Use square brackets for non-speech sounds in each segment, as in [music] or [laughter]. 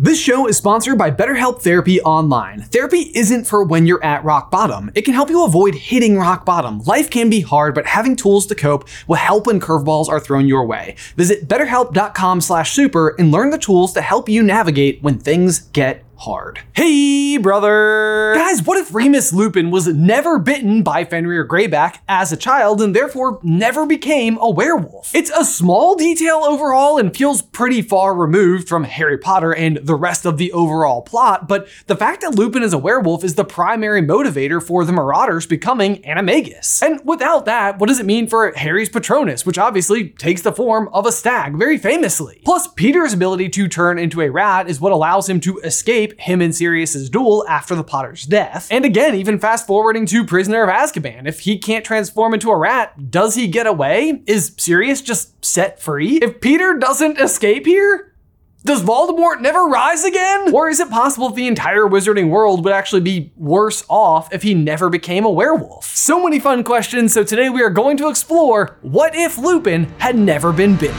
This show is sponsored by BetterHelp Therapy Online. Therapy isn't for when you're at rock bottom. It can help you avoid hitting rock bottom. Life can be hard, but having tools to cope will help when curveballs are thrown your way. Visit betterhelp.com/super and learn the tools to help you navigate when things get hard. Hey, brother! Guys, what if Remus Lupin was never bitten by Fenrir Greyback as a child and therefore never became a werewolf? It's a small detail overall and feels pretty far removed from Harry Potter and the rest of the overall plot, but the fact that Lupin is a werewolf is the primary motivator for the Marauders becoming Animagus. And without that, what does it mean for Harry's Patronus, which obviously takes the form of a stag very famously? Plus, Peter's ability to turn into a rat is what allows him to escape him and Sirius's duel after the Potter's death. And again, even fast forwarding to Prisoner of Azkaban, if he can't transform into a rat, does he get away? Is Sirius just set free? If Peter doesn't escape here, does Voldemort never rise again? Or is it possible the entire wizarding world would actually be worse off if he never became a werewolf? So many fun questions, so today we are going to explore what if Lupin had never been bitten?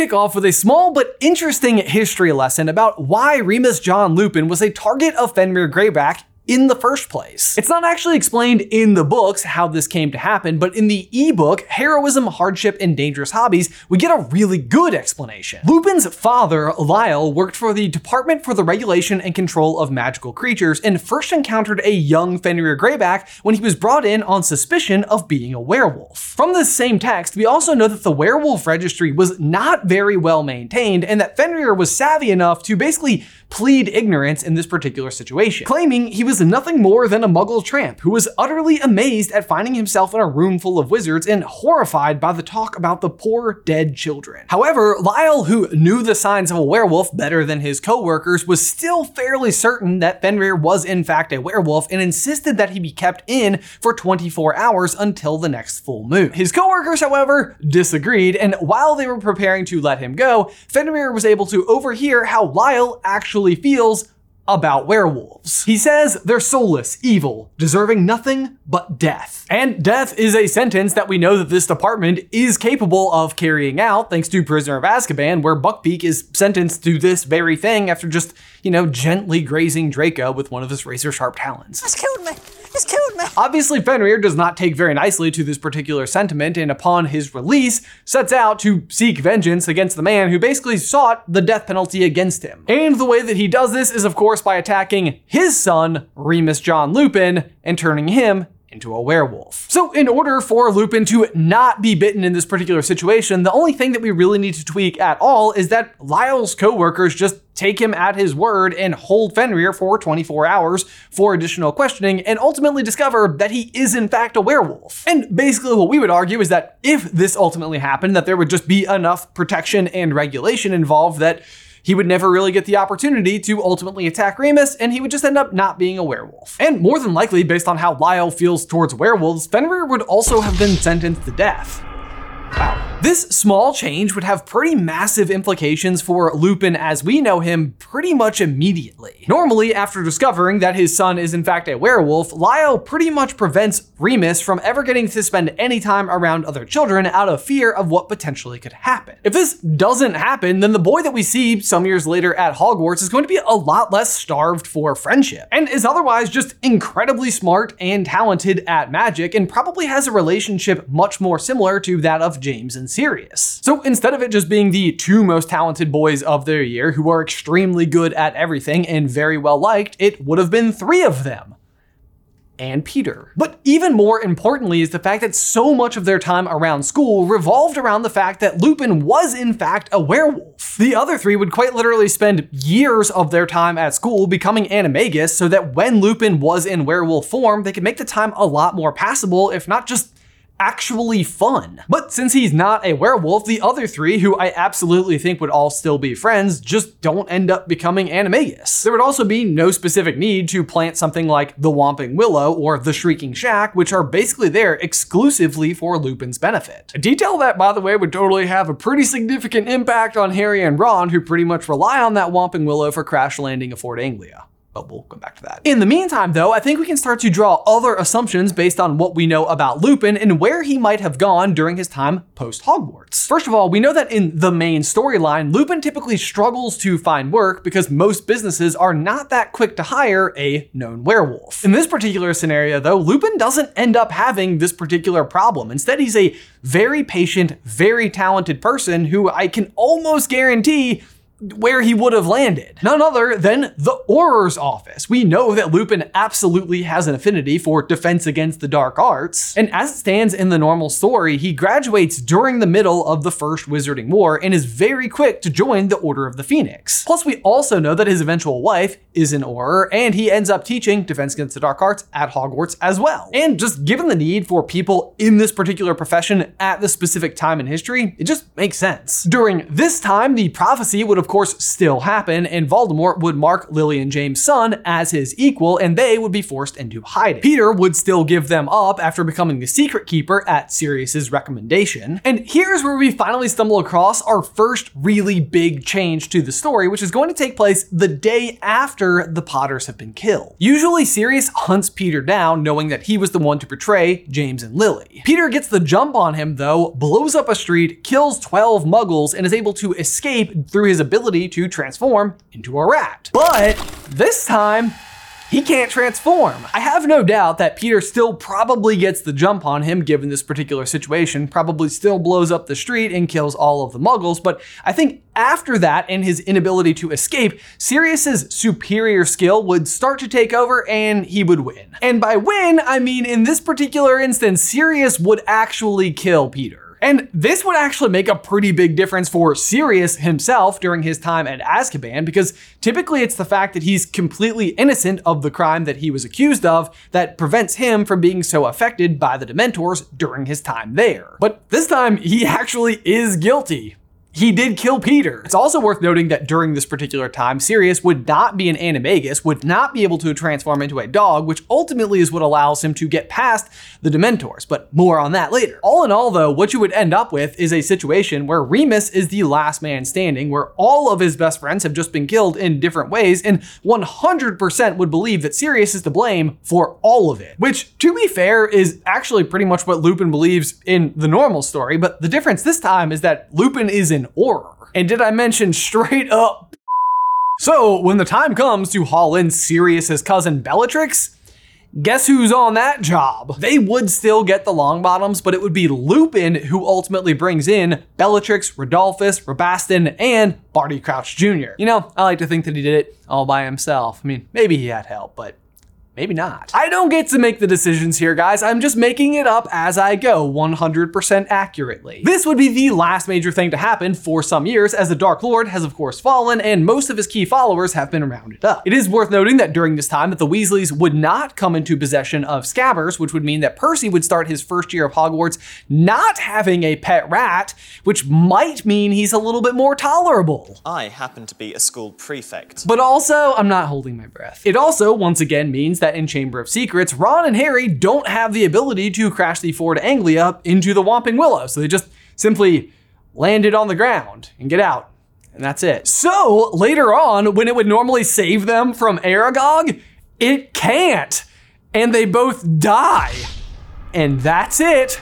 Kick off with a small but interesting history lesson about why Remus John Lupin was a target of Fenrir Greyback in the first place. It's not actually explained in the books how this came to happen, but in the ebook, Heroism, Hardship, and Dangerous Hobbies, we get a really good explanation. Lupin's father, Lyle, worked for the Department for the Regulation and Control of Magical Creatures and first encountered a young Fenrir Greyback when he was brought in on suspicion of being a werewolf. From this same text, we also know that the werewolf registry was not very well maintained and that Fenrir was savvy enough to basically plead ignorance in this particular situation, claiming he was nothing more than a muggle tramp who was utterly amazed at finding himself in a room full of wizards and horrified by the talk about the poor dead children. However, Lyle, who knew the signs of a werewolf better than his co-workers, was still fairly certain that Fenrir was in fact a werewolf and insisted that he be kept in for 24 hours until the next full moon. His co-workers, however, disagreed, and while they were preparing to let him go, Fenrir was able to overhear how Lyle actually feels about werewolves. He says they're soulless, evil, deserving nothing but death. And death is a sentence that we know that this department is capable of carrying out thanks to Prisoner of Azkaban, where Buckbeak is sentenced to this very thing after just, you know, gently grazing Draco with one of his razor sharp talons. That's killed me. [laughs] Me. Obviously, Fenrir does not take very nicely to this particular sentiment, and upon his release, sets out to seek vengeance against the man who basically sought the death penalty against him. And the way that he does this is, of course, by attacking his son, Remus John Lupin, and turning him into a werewolf. So, in order for Lupin to not be bitten in this particular situation, the only thing that we really need to tweak at all is that Lyle's co-workers just take him at his word and hold Fenrir for 24 hours for additional questioning and ultimately discover that he is in fact a werewolf. And basically what we would argue is that if this ultimately happened, that there would just be enough protection and regulation involved that he would never really get the opportunity to ultimately attack Remus, and he would just end up not being a werewolf. And more than likely, based on how Lyle feels towards werewolves, Fenrir would also have been sentenced to death. Wow. This small change would have pretty massive implications for Lupin as we know him pretty much immediately. Normally, after discovering that his son is in fact a werewolf, Lyle pretty much prevents Remus from ever getting to spend any time around other children out of fear of what potentially could happen. If this doesn't happen, then the boy that we see some years later at Hogwarts is going to be a lot less starved for friendship and is otherwise just incredibly smart and talented at magic and probably has a relationship much more similar to that of James and Sirius. So instead of it just being the two most talented boys of their year who are extremely good at everything and very well liked, it would have been three of them and Peter. But even more importantly is the fact that so much of their time around school revolved around the fact that Lupin was in fact a werewolf. The other three would quite literally spend years of their time at school becoming animagus so that when Lupin was in werewolf form, they could make the time a lot more passable, if not just actually fun. But since he's not a werewolf, the other three, who I absolutely think would all still be friends, just don't end up becoming animagus. There would also be no specific need to plant something like the Whomping Willow or the Shrieking Shack, which are basically there exclusively for Lupin's benefit. A detail that, by the way, would totally have a pretty significant impact on Harry and Ron, who pretty much rely on that Whomping Willow for crash landing of Ford Anglia. But we'll come back to that. In the meantime, though, I think we can start to draw other assumptions based on what we know about Lupin and where he might have gone during his time post Hogwarts. First of all, we know that in the main storyline, Lupin typically struggles to find work because most businesses are not that quick to hire a known werewolf. In this particular scenario, though, Lupin doesn't end up having this particular problem. Instead, he's a very patient, very talented person who I can almost guarantee where he would have landed. None other than the Auror's office. We know that Lupin absolutely has an affinity for defense against the dark arts, and as it stands in the normal story, he graduates during the middle of the First Wizarding War and is very quick to join the Order of the Phoenix. Plus, we also know that his eventual wife is an Auror, and he ends up teaching defense against the dark arts at Hogwarts as well. And just given the need for people in this particular profession at the specific time in history, it just makes sense. During this time, the prophecy would have course still happen, and Voldemort would mark Lily and James' son as his equal, and they would be forced into hiding. Peter would still give them up after becoming the secret keeper at Sirius's recommendation. And here's where we finally stumble across our first really big change to the story, which is going to take place the day after the Potters have been killed. Usually, Sirius hunts Peter down, knowing that he was the one to betray James and Lily. Peter gets the jump on him, though, blows up a street, kills 12 muggles, and is able to escape through his ability ability to transform into a rat. But this time, he can't transform. I have no doubt that Peter still probably gets the jump on him given this particular situation, probably still blows up the street and kills all of the muggles, but I think after that and his inability to escape, Sirius's superior skill would start to take over and he would win. And by win, I mean in this particular instance, Sirius would actually kill Peter. And this would actually make a pretty big difference for Sirius himself during his time at Azkaban, because typically it's the fact that he's completely innocent of the crime that he was accused of that prevents him from being so affected by the Dementors during his time there. But this time, he [laughs] actually is guilty he did kill Peter. It's also worth noting that during this particular time, Sirius would not be an animagus, would not be able to transform into a dog, which ultimately is what allows him to get past the Dementors, but more on that later. All in all, though, what you would end up with is a situation where Remus is the last man standing, where all of his best friends have just been killed in different ways, and 100% would believe that Sirius is to blame for all of it. Which, to be fair, is actually pretty much what Lupin believes in the normal story, but the difference this time is that Lupin is an. And did I mention straight up? [laughs] So, when the time comes to haul in Sirius's cousin Bellatrix, guess who's on that job? They would still get the Longbottoms, but it would be Lupin who ultimately brings in Bellatrix, Rodolphus, Rabastan, and Barty Crouch Jr. You know, I like to think that he did it all by himself. I mean, maybe he had help, but Maybe not. I don't get to make the decisions here, guys. I'm just making it up as I go 100% accurately. This would be the last major thing to happen for some years, as the Dark Lord has of course fallen and most of his key followers have been rounded up. It is worth noting that during this time that the Weasleys would not come into possession of Scabbers, which would mean that Percy would start his first year of Hogwarts not having a pet rat, which might mean he's a little bit more tolerable. I happen to be a school prefect. But also, I'm not holding my breath. It also, once again, means that in Chamber of Secrets, Ron and Harry don't have the ability to crash the Ford Anglia into the Whomping Willow. So they just simply land it on the ground and get out. And that's it. So later on, when it would normally save them from Aragog, it can't. And they both die. And that's it.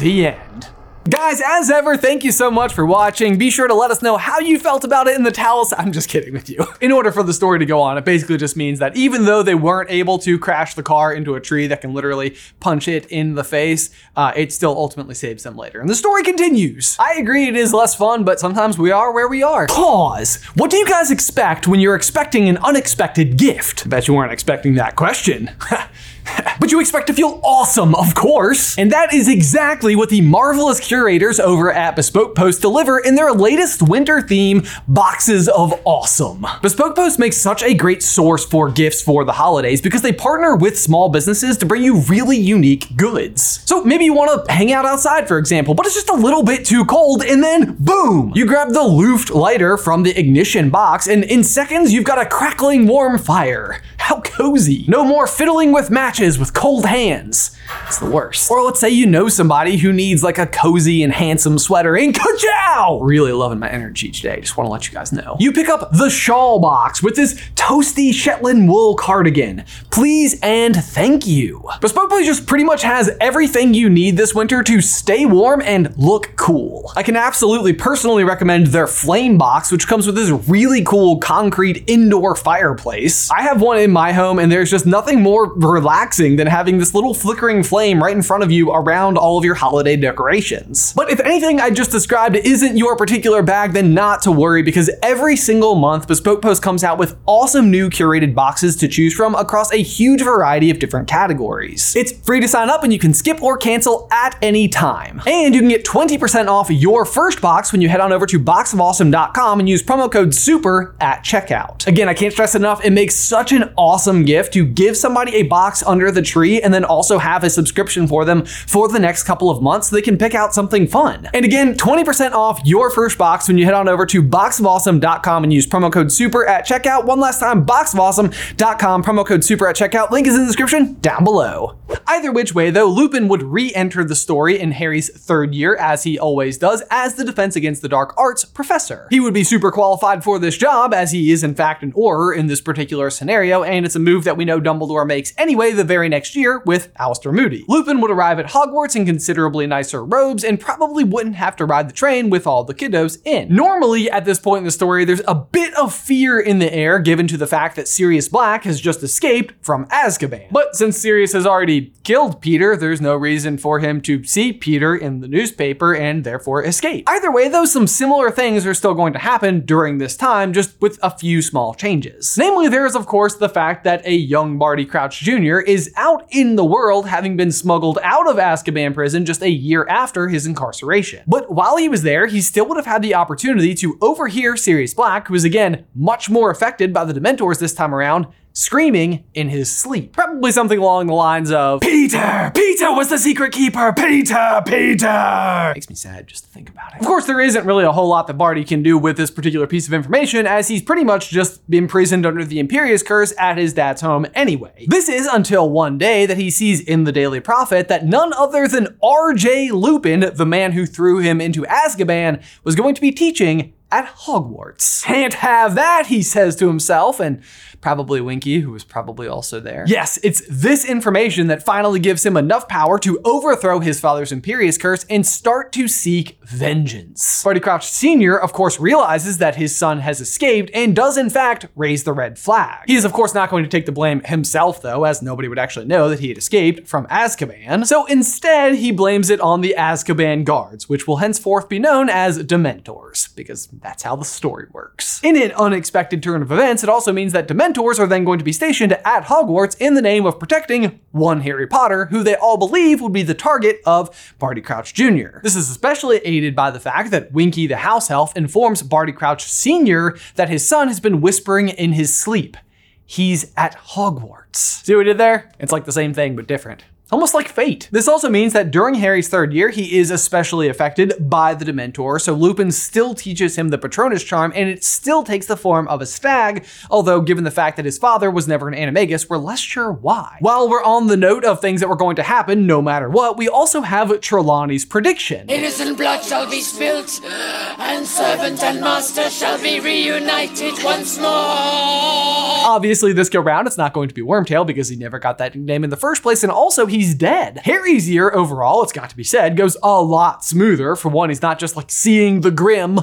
The end. Guys, as ever, thank you so much for watching. Be sure to let us know how you felt about it in the towels. I'm just kidding with you. In order for the story to go on, it basically just means that even though they weren't able to crash the car into a tree that can literally punch it in the face, uh, it still ultimately saves them later. And the story continues. I agree it is less fun, but sometimes we are where we are. Pause. What do you guys expect when you're expecting an unexpected gift? I Bet you weren't expecting that question. [laughs] [laughs] but you expect to feel awesome, of course. And that is exactly what the marvelous curators over at Bespoke Post deliver in their latest winter theme, Boxes of Awesome. Bespoke Post makes such a great source for gifts for the holidays because they partner with small businesses to bring you really unique goods. So maybe you want to hang out outside, for example, but it's just a little bit too cold, and then boom, you grab the Luft lighter from the ignition box, and in seconds, you've got a crackling warm fire. How cozy. No more fiddling with matches matches with cold hands. It's the worst. Or let's say you know somebody who needs like a cozy and handsome sweater and ka Really loving my energy today. Just want to let you guys know. You pick up the shawl box with this toasty Shetland wool cardigan. Please and thank you. Bespoke Post just pretty much has everything you need this winter to stay warm and look cool. I can absolutely personally recommend their flame box, which comes with this really cool concrete indoor fireplace. I have one in my home, and there's just nothing more relaxing than having this little flickering flame right in front of you around all of your holiday decorations. But if anything I just described isn't your particular bag, then not to worry because every single month, Bespoke Post comes out with awesome new curated boxes to choose from across a huge variety of different categories. It's free to sign up and you can skip or cancel at any time. And you can get 20% off your first box when you head on over to boxofawesome.com and use promo code SUPER at checkout. Again, I can't stress enough, it makes such an awesome gift to give somebody a box under the tree and then also have a subscription for them for the next couple of months so they can pick out something fun. And again, 20% off your first box when you head on over to boxofawesome.com and use promo code SUPER at checkout. One last time, boxofawesome.com, promo code SUPER at checkout. Link is in the description down below. Either which way, though, Lupin would re enter the story in Harry's third year, as he always does, as the Defense Against the Dark Arts professor. He would be super qualified for this job, as he is, in fact, an Auror in this particular scenario, and it's a move that we know Dumbledore makes anyway the very next year with Alastor Moody. Lupin would arrive at Hogwarts in considerably nicer robes and probably wouldn't have to ride the train with all the kiddos in. Normally, at this point in the story, there's a bit of fear in the air given to the fact that Sirius Black has just escaped from Azkaban. But since Sirius has already killed Peter, there's no reason for him to see Peter in the newspaper and therefore escape. Either way, though, some similar things are still going to happen during this time, just with a few small changes. Namely, there is, of course, the fact that a young Barty Crouch Jr. is out in the world having been smuggled out of Azkaban prison just a year after his incarceration. But while he was there, he still would have had the opportunity to overhear Sirius Black, who is again much more affected by the Dementors this time around, screaming in his sleep. Probably something along the lines of Peter! Peter was the secret keeper! Peter! Peter! Makes me sad just to think about it. Of course, there isn't really a whole lot that Barty can do with this particular piece of information, as he's pretty much just imprisoned under the Imperius curse at his dad's home anyway. This is until one day that he sees in the Daily Prophet that none other than R.J. Lupin, the man who threw him into Azkaban, was going to be teaching at Hogwarts. Can't have that, he says to himself, and probably Winky, who was probably also there. Yes, it's this information that finally gives him enough power to overthrow his father's Imperius curse and start to seek vengeance. Barty Crouch Sr., of course, realizes that his son has escaped and does, in fact, raise the red flag. He is, of course, not going to take the blame himself, though, as nobody would actually know that he had escaped from Azkaban. So instead, he blames it on the Azkaban guards, which will henceforth be known as Dementors, because that's how the story works. In an unexpected turn of events, it also means that Dementors are then going to be stationed at Hogwarts in the name of protecting one Harry Potter, who they all believe would be the target of Barty Crouch Jr. This is especially aided by the fact that Winky the house elf informs Barty Crouch Sr. that his son has been whispering in his sleep. He's at Hogwarts. See what we did there? It's like the same thing, but different. Almost like fate. This also means that during Harry's third year, he is especially affected by the Dementor, so Lupin still teaches him the Patronus charm, and it still takes the form of a stag, although given the fact that his father was never an animagus, we're less sure why. While we're on the note of things that were going to happen no matter what, we also have Trelawney's prediction. Innocent blood shall be spilt, and servant and master shall be reunited once more. Obviously, this go round, it's not going to be Wormtail because he never got that name in the first place, and also he's dead. Harry's year overall, it's got to be said, goes a lot smoother. For one, he's not just like seeing the grim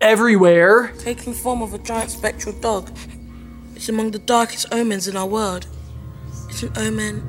everywhere. Taking form of a giant spectral dog. It's among the darkest omens in our world. It's an omen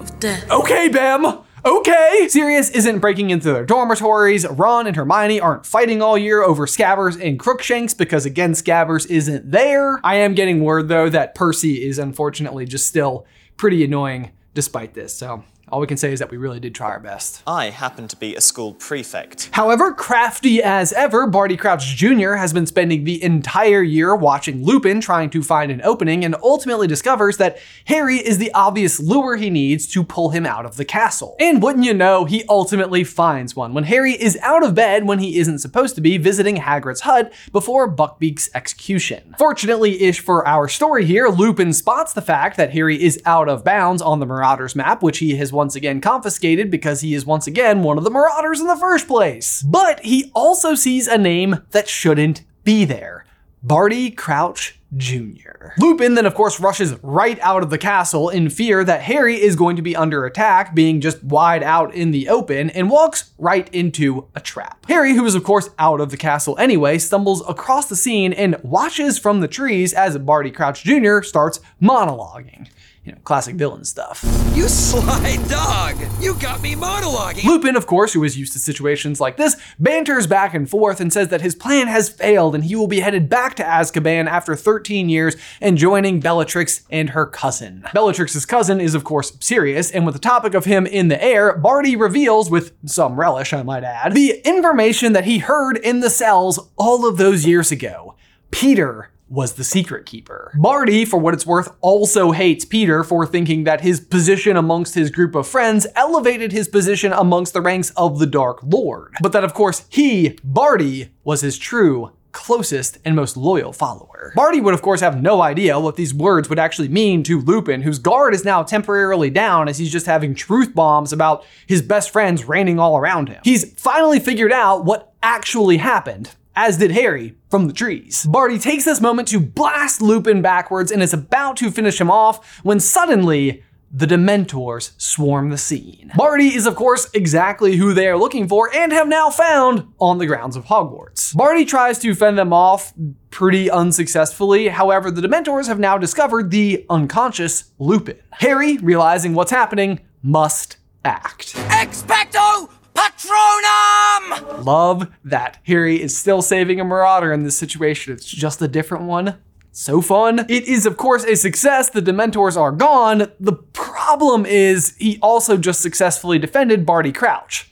of death. Okay, Bam. Okay. Sirius isn't breaking into their dormitories. Ron and Hermione aren't fighting all year over Scabbers and Crookshanks because again, Scabbers isn't there. I am getting word though that Percy is unfortunately just still pretty annoying despite this. So All we can say is that we really did try our best. I happen to be a school prefect. However, crafty as ever, Barty Crouch Jr. has been spending the entire year watching Lupin trying to find an opening and ultimately discovers that Harry is the obvious lure he needs to pull him out of the castle. And wouldn't you know, he ultimately finds one when Harry is out of bed when he isn't supposed to be visiting Hagrid's hut before Buckbeak's execution. Fortunately-ish for our story here, Lupin spots the fact that Harry is out of bounds on the Marauders map, which he has once again confiscated because he is once again one of the Marauders in the first place. But he also sees a name that shouldn't be there. Barty Crouch Jr. Lupin then, of course, rushes right out of the castle in fear that Harry is going to be under attack, being just wide out in the open, and walks right into a trap. Harry, who is, of course, out of the castle anyway, stumbles across the scene and watches from the trees as Barty Crouch Jr. starts monologuing. You know, classic villain stuff. You sly dog! You got me monologuing! Lupin, of course, who is used to situations like this, banters back and forth and says that his plan has failed and he will be headed back to Azkaban after 13 years and joining Bellatrix and her cousin. Bellatrix's cousin is, of course, Sirius, and with the topic of him in the air, Barty reveals, with some relish, I might add, the information that he heard in the cells all of those years ago. Peter was the secret keeper. Barty, for what it's worth, also hates Peter for thinking that his position amongst his group of friends elevated his position amongst the ranks of the Dark Lord. But that, of course, he, Barty, was his true closest and most loyal follower. Barty would of course have no idea what these words would actually mean to Lupin, whose guard is now temporarily down as he's just having truth bombs about his best friends raining all around him. He's finally figured out what actually happened, as did Harry from the trees. Barty takes this moment to blast Lupin backwards and is about to finish him off when suddenly the Dementors swarm the scene. Barty is, of course, exactly who they are looking for and have now found on the grounds of Hogwarts. Barty tries to fend them off pretty unsuccessfully. However, the Dementors have now discovered the unconscious Lupin. Harry, realizing what's happening, must act. Expecto Patronum! Love that Harry is still saving a Marauder in this situation. It's just a different one. So fun. It is, of course, a success. The Dementors are gone. The problem is he also just successfully defended Barty Crouch,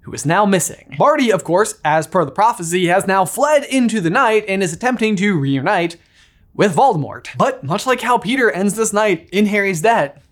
who is now missing. Barty, of course, as per the prophecy, has now fled into the night and is attempting to reunite with Voldemort. But much like how Peter ends this night in Harry's debt,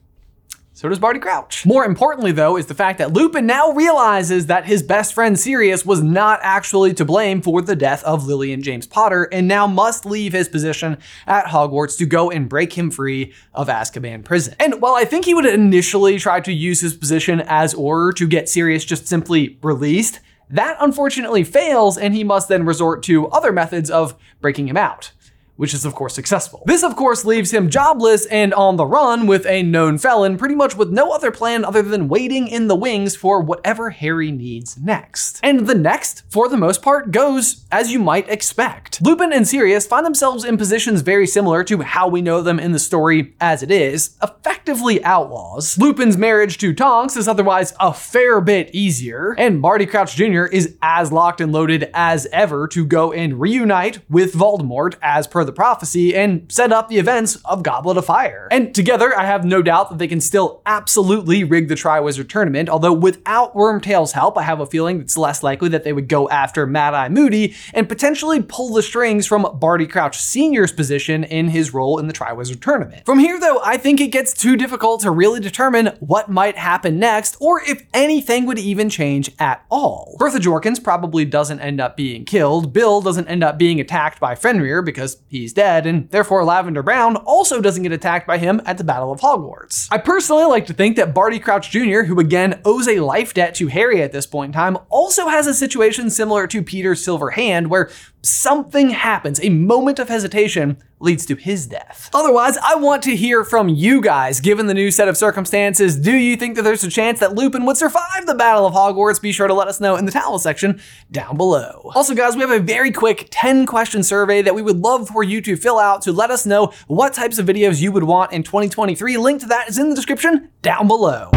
so does Barty Crouch. More importantly, though, is the fact that Lupin now realizes that his best friend Sirius was not actually to blame for the death of Lily and James Potter, and now must leave his position at Hogwarts to go and break him free of Azkaban prison. And while I think he would initially try to use his position as Auror to get Sirius just simply released, that unfortunately fails, and he must then resort to other methods of breaking him out which is of course successful. This of course leaves him jobless and on the run with a known felon, pretty much with no other plan other than waiting in the wings for whatever Harry needs next. And the next, for the most part, goes as you might expect. Lupin and Sirius find themselves in positions very similar to how we know them in the story as it is, effectively outlaws. Lupin's marriage to Tonks is otherwise a fair bit easier, and Barty Crouch Jr. is as locked and loaded as ever to go and reunite with Voldemort as per the prophecy and set up the events of Goblet of Fire. And together, I have no doubt that they can still absolutely rig the Triwizard Tournament, although without Wormtail's help, I have a feeling it's less likely that they would go after Mad Eye Moody and potentially pull the strings from Barty Crouch Sr.'s position in his role in the Triwizard Tournament. From here, though, I think it gets too difficult to really determine what might happen next, or if anything would even change at all. Bertha Jorkins probably doesn't end up being killed, Bill doesn't end up being attacked by Fenrir because he's dead, and therefore Lavender Brown also doesn't get attacked by him at the Battle of Hogwarts. I personally like to think that Barty Crouch Jr., who again owes a life debt to Harry at this point in time, also has a situation similar to Peter's Silver Hand, where something happens, a moment of hesitation leads to his death. Otherwise, I want to hear from you guys. Given the new set of circumstances, do you think that there's a chance that Lupin would survive the Battle of Hogwarts? Be sure to let us know in the towel section down below. Also, guys, we have a very quick 10 question survey that we would love for you to fill out to let us know what types of videos you would want in 2023. Link to that is in the description down below.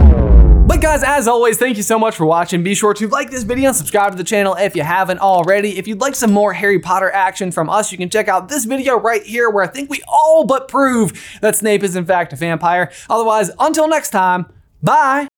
But guys, as always, thank you so much for watching. Be sure to like this video and subscribe to the channel if you haven't already. If you'd like some more Harry Potter action from us, you can check out this video right here where I think we all but prove that Snape is in fact a vampire. Otherwise, until next time, bye!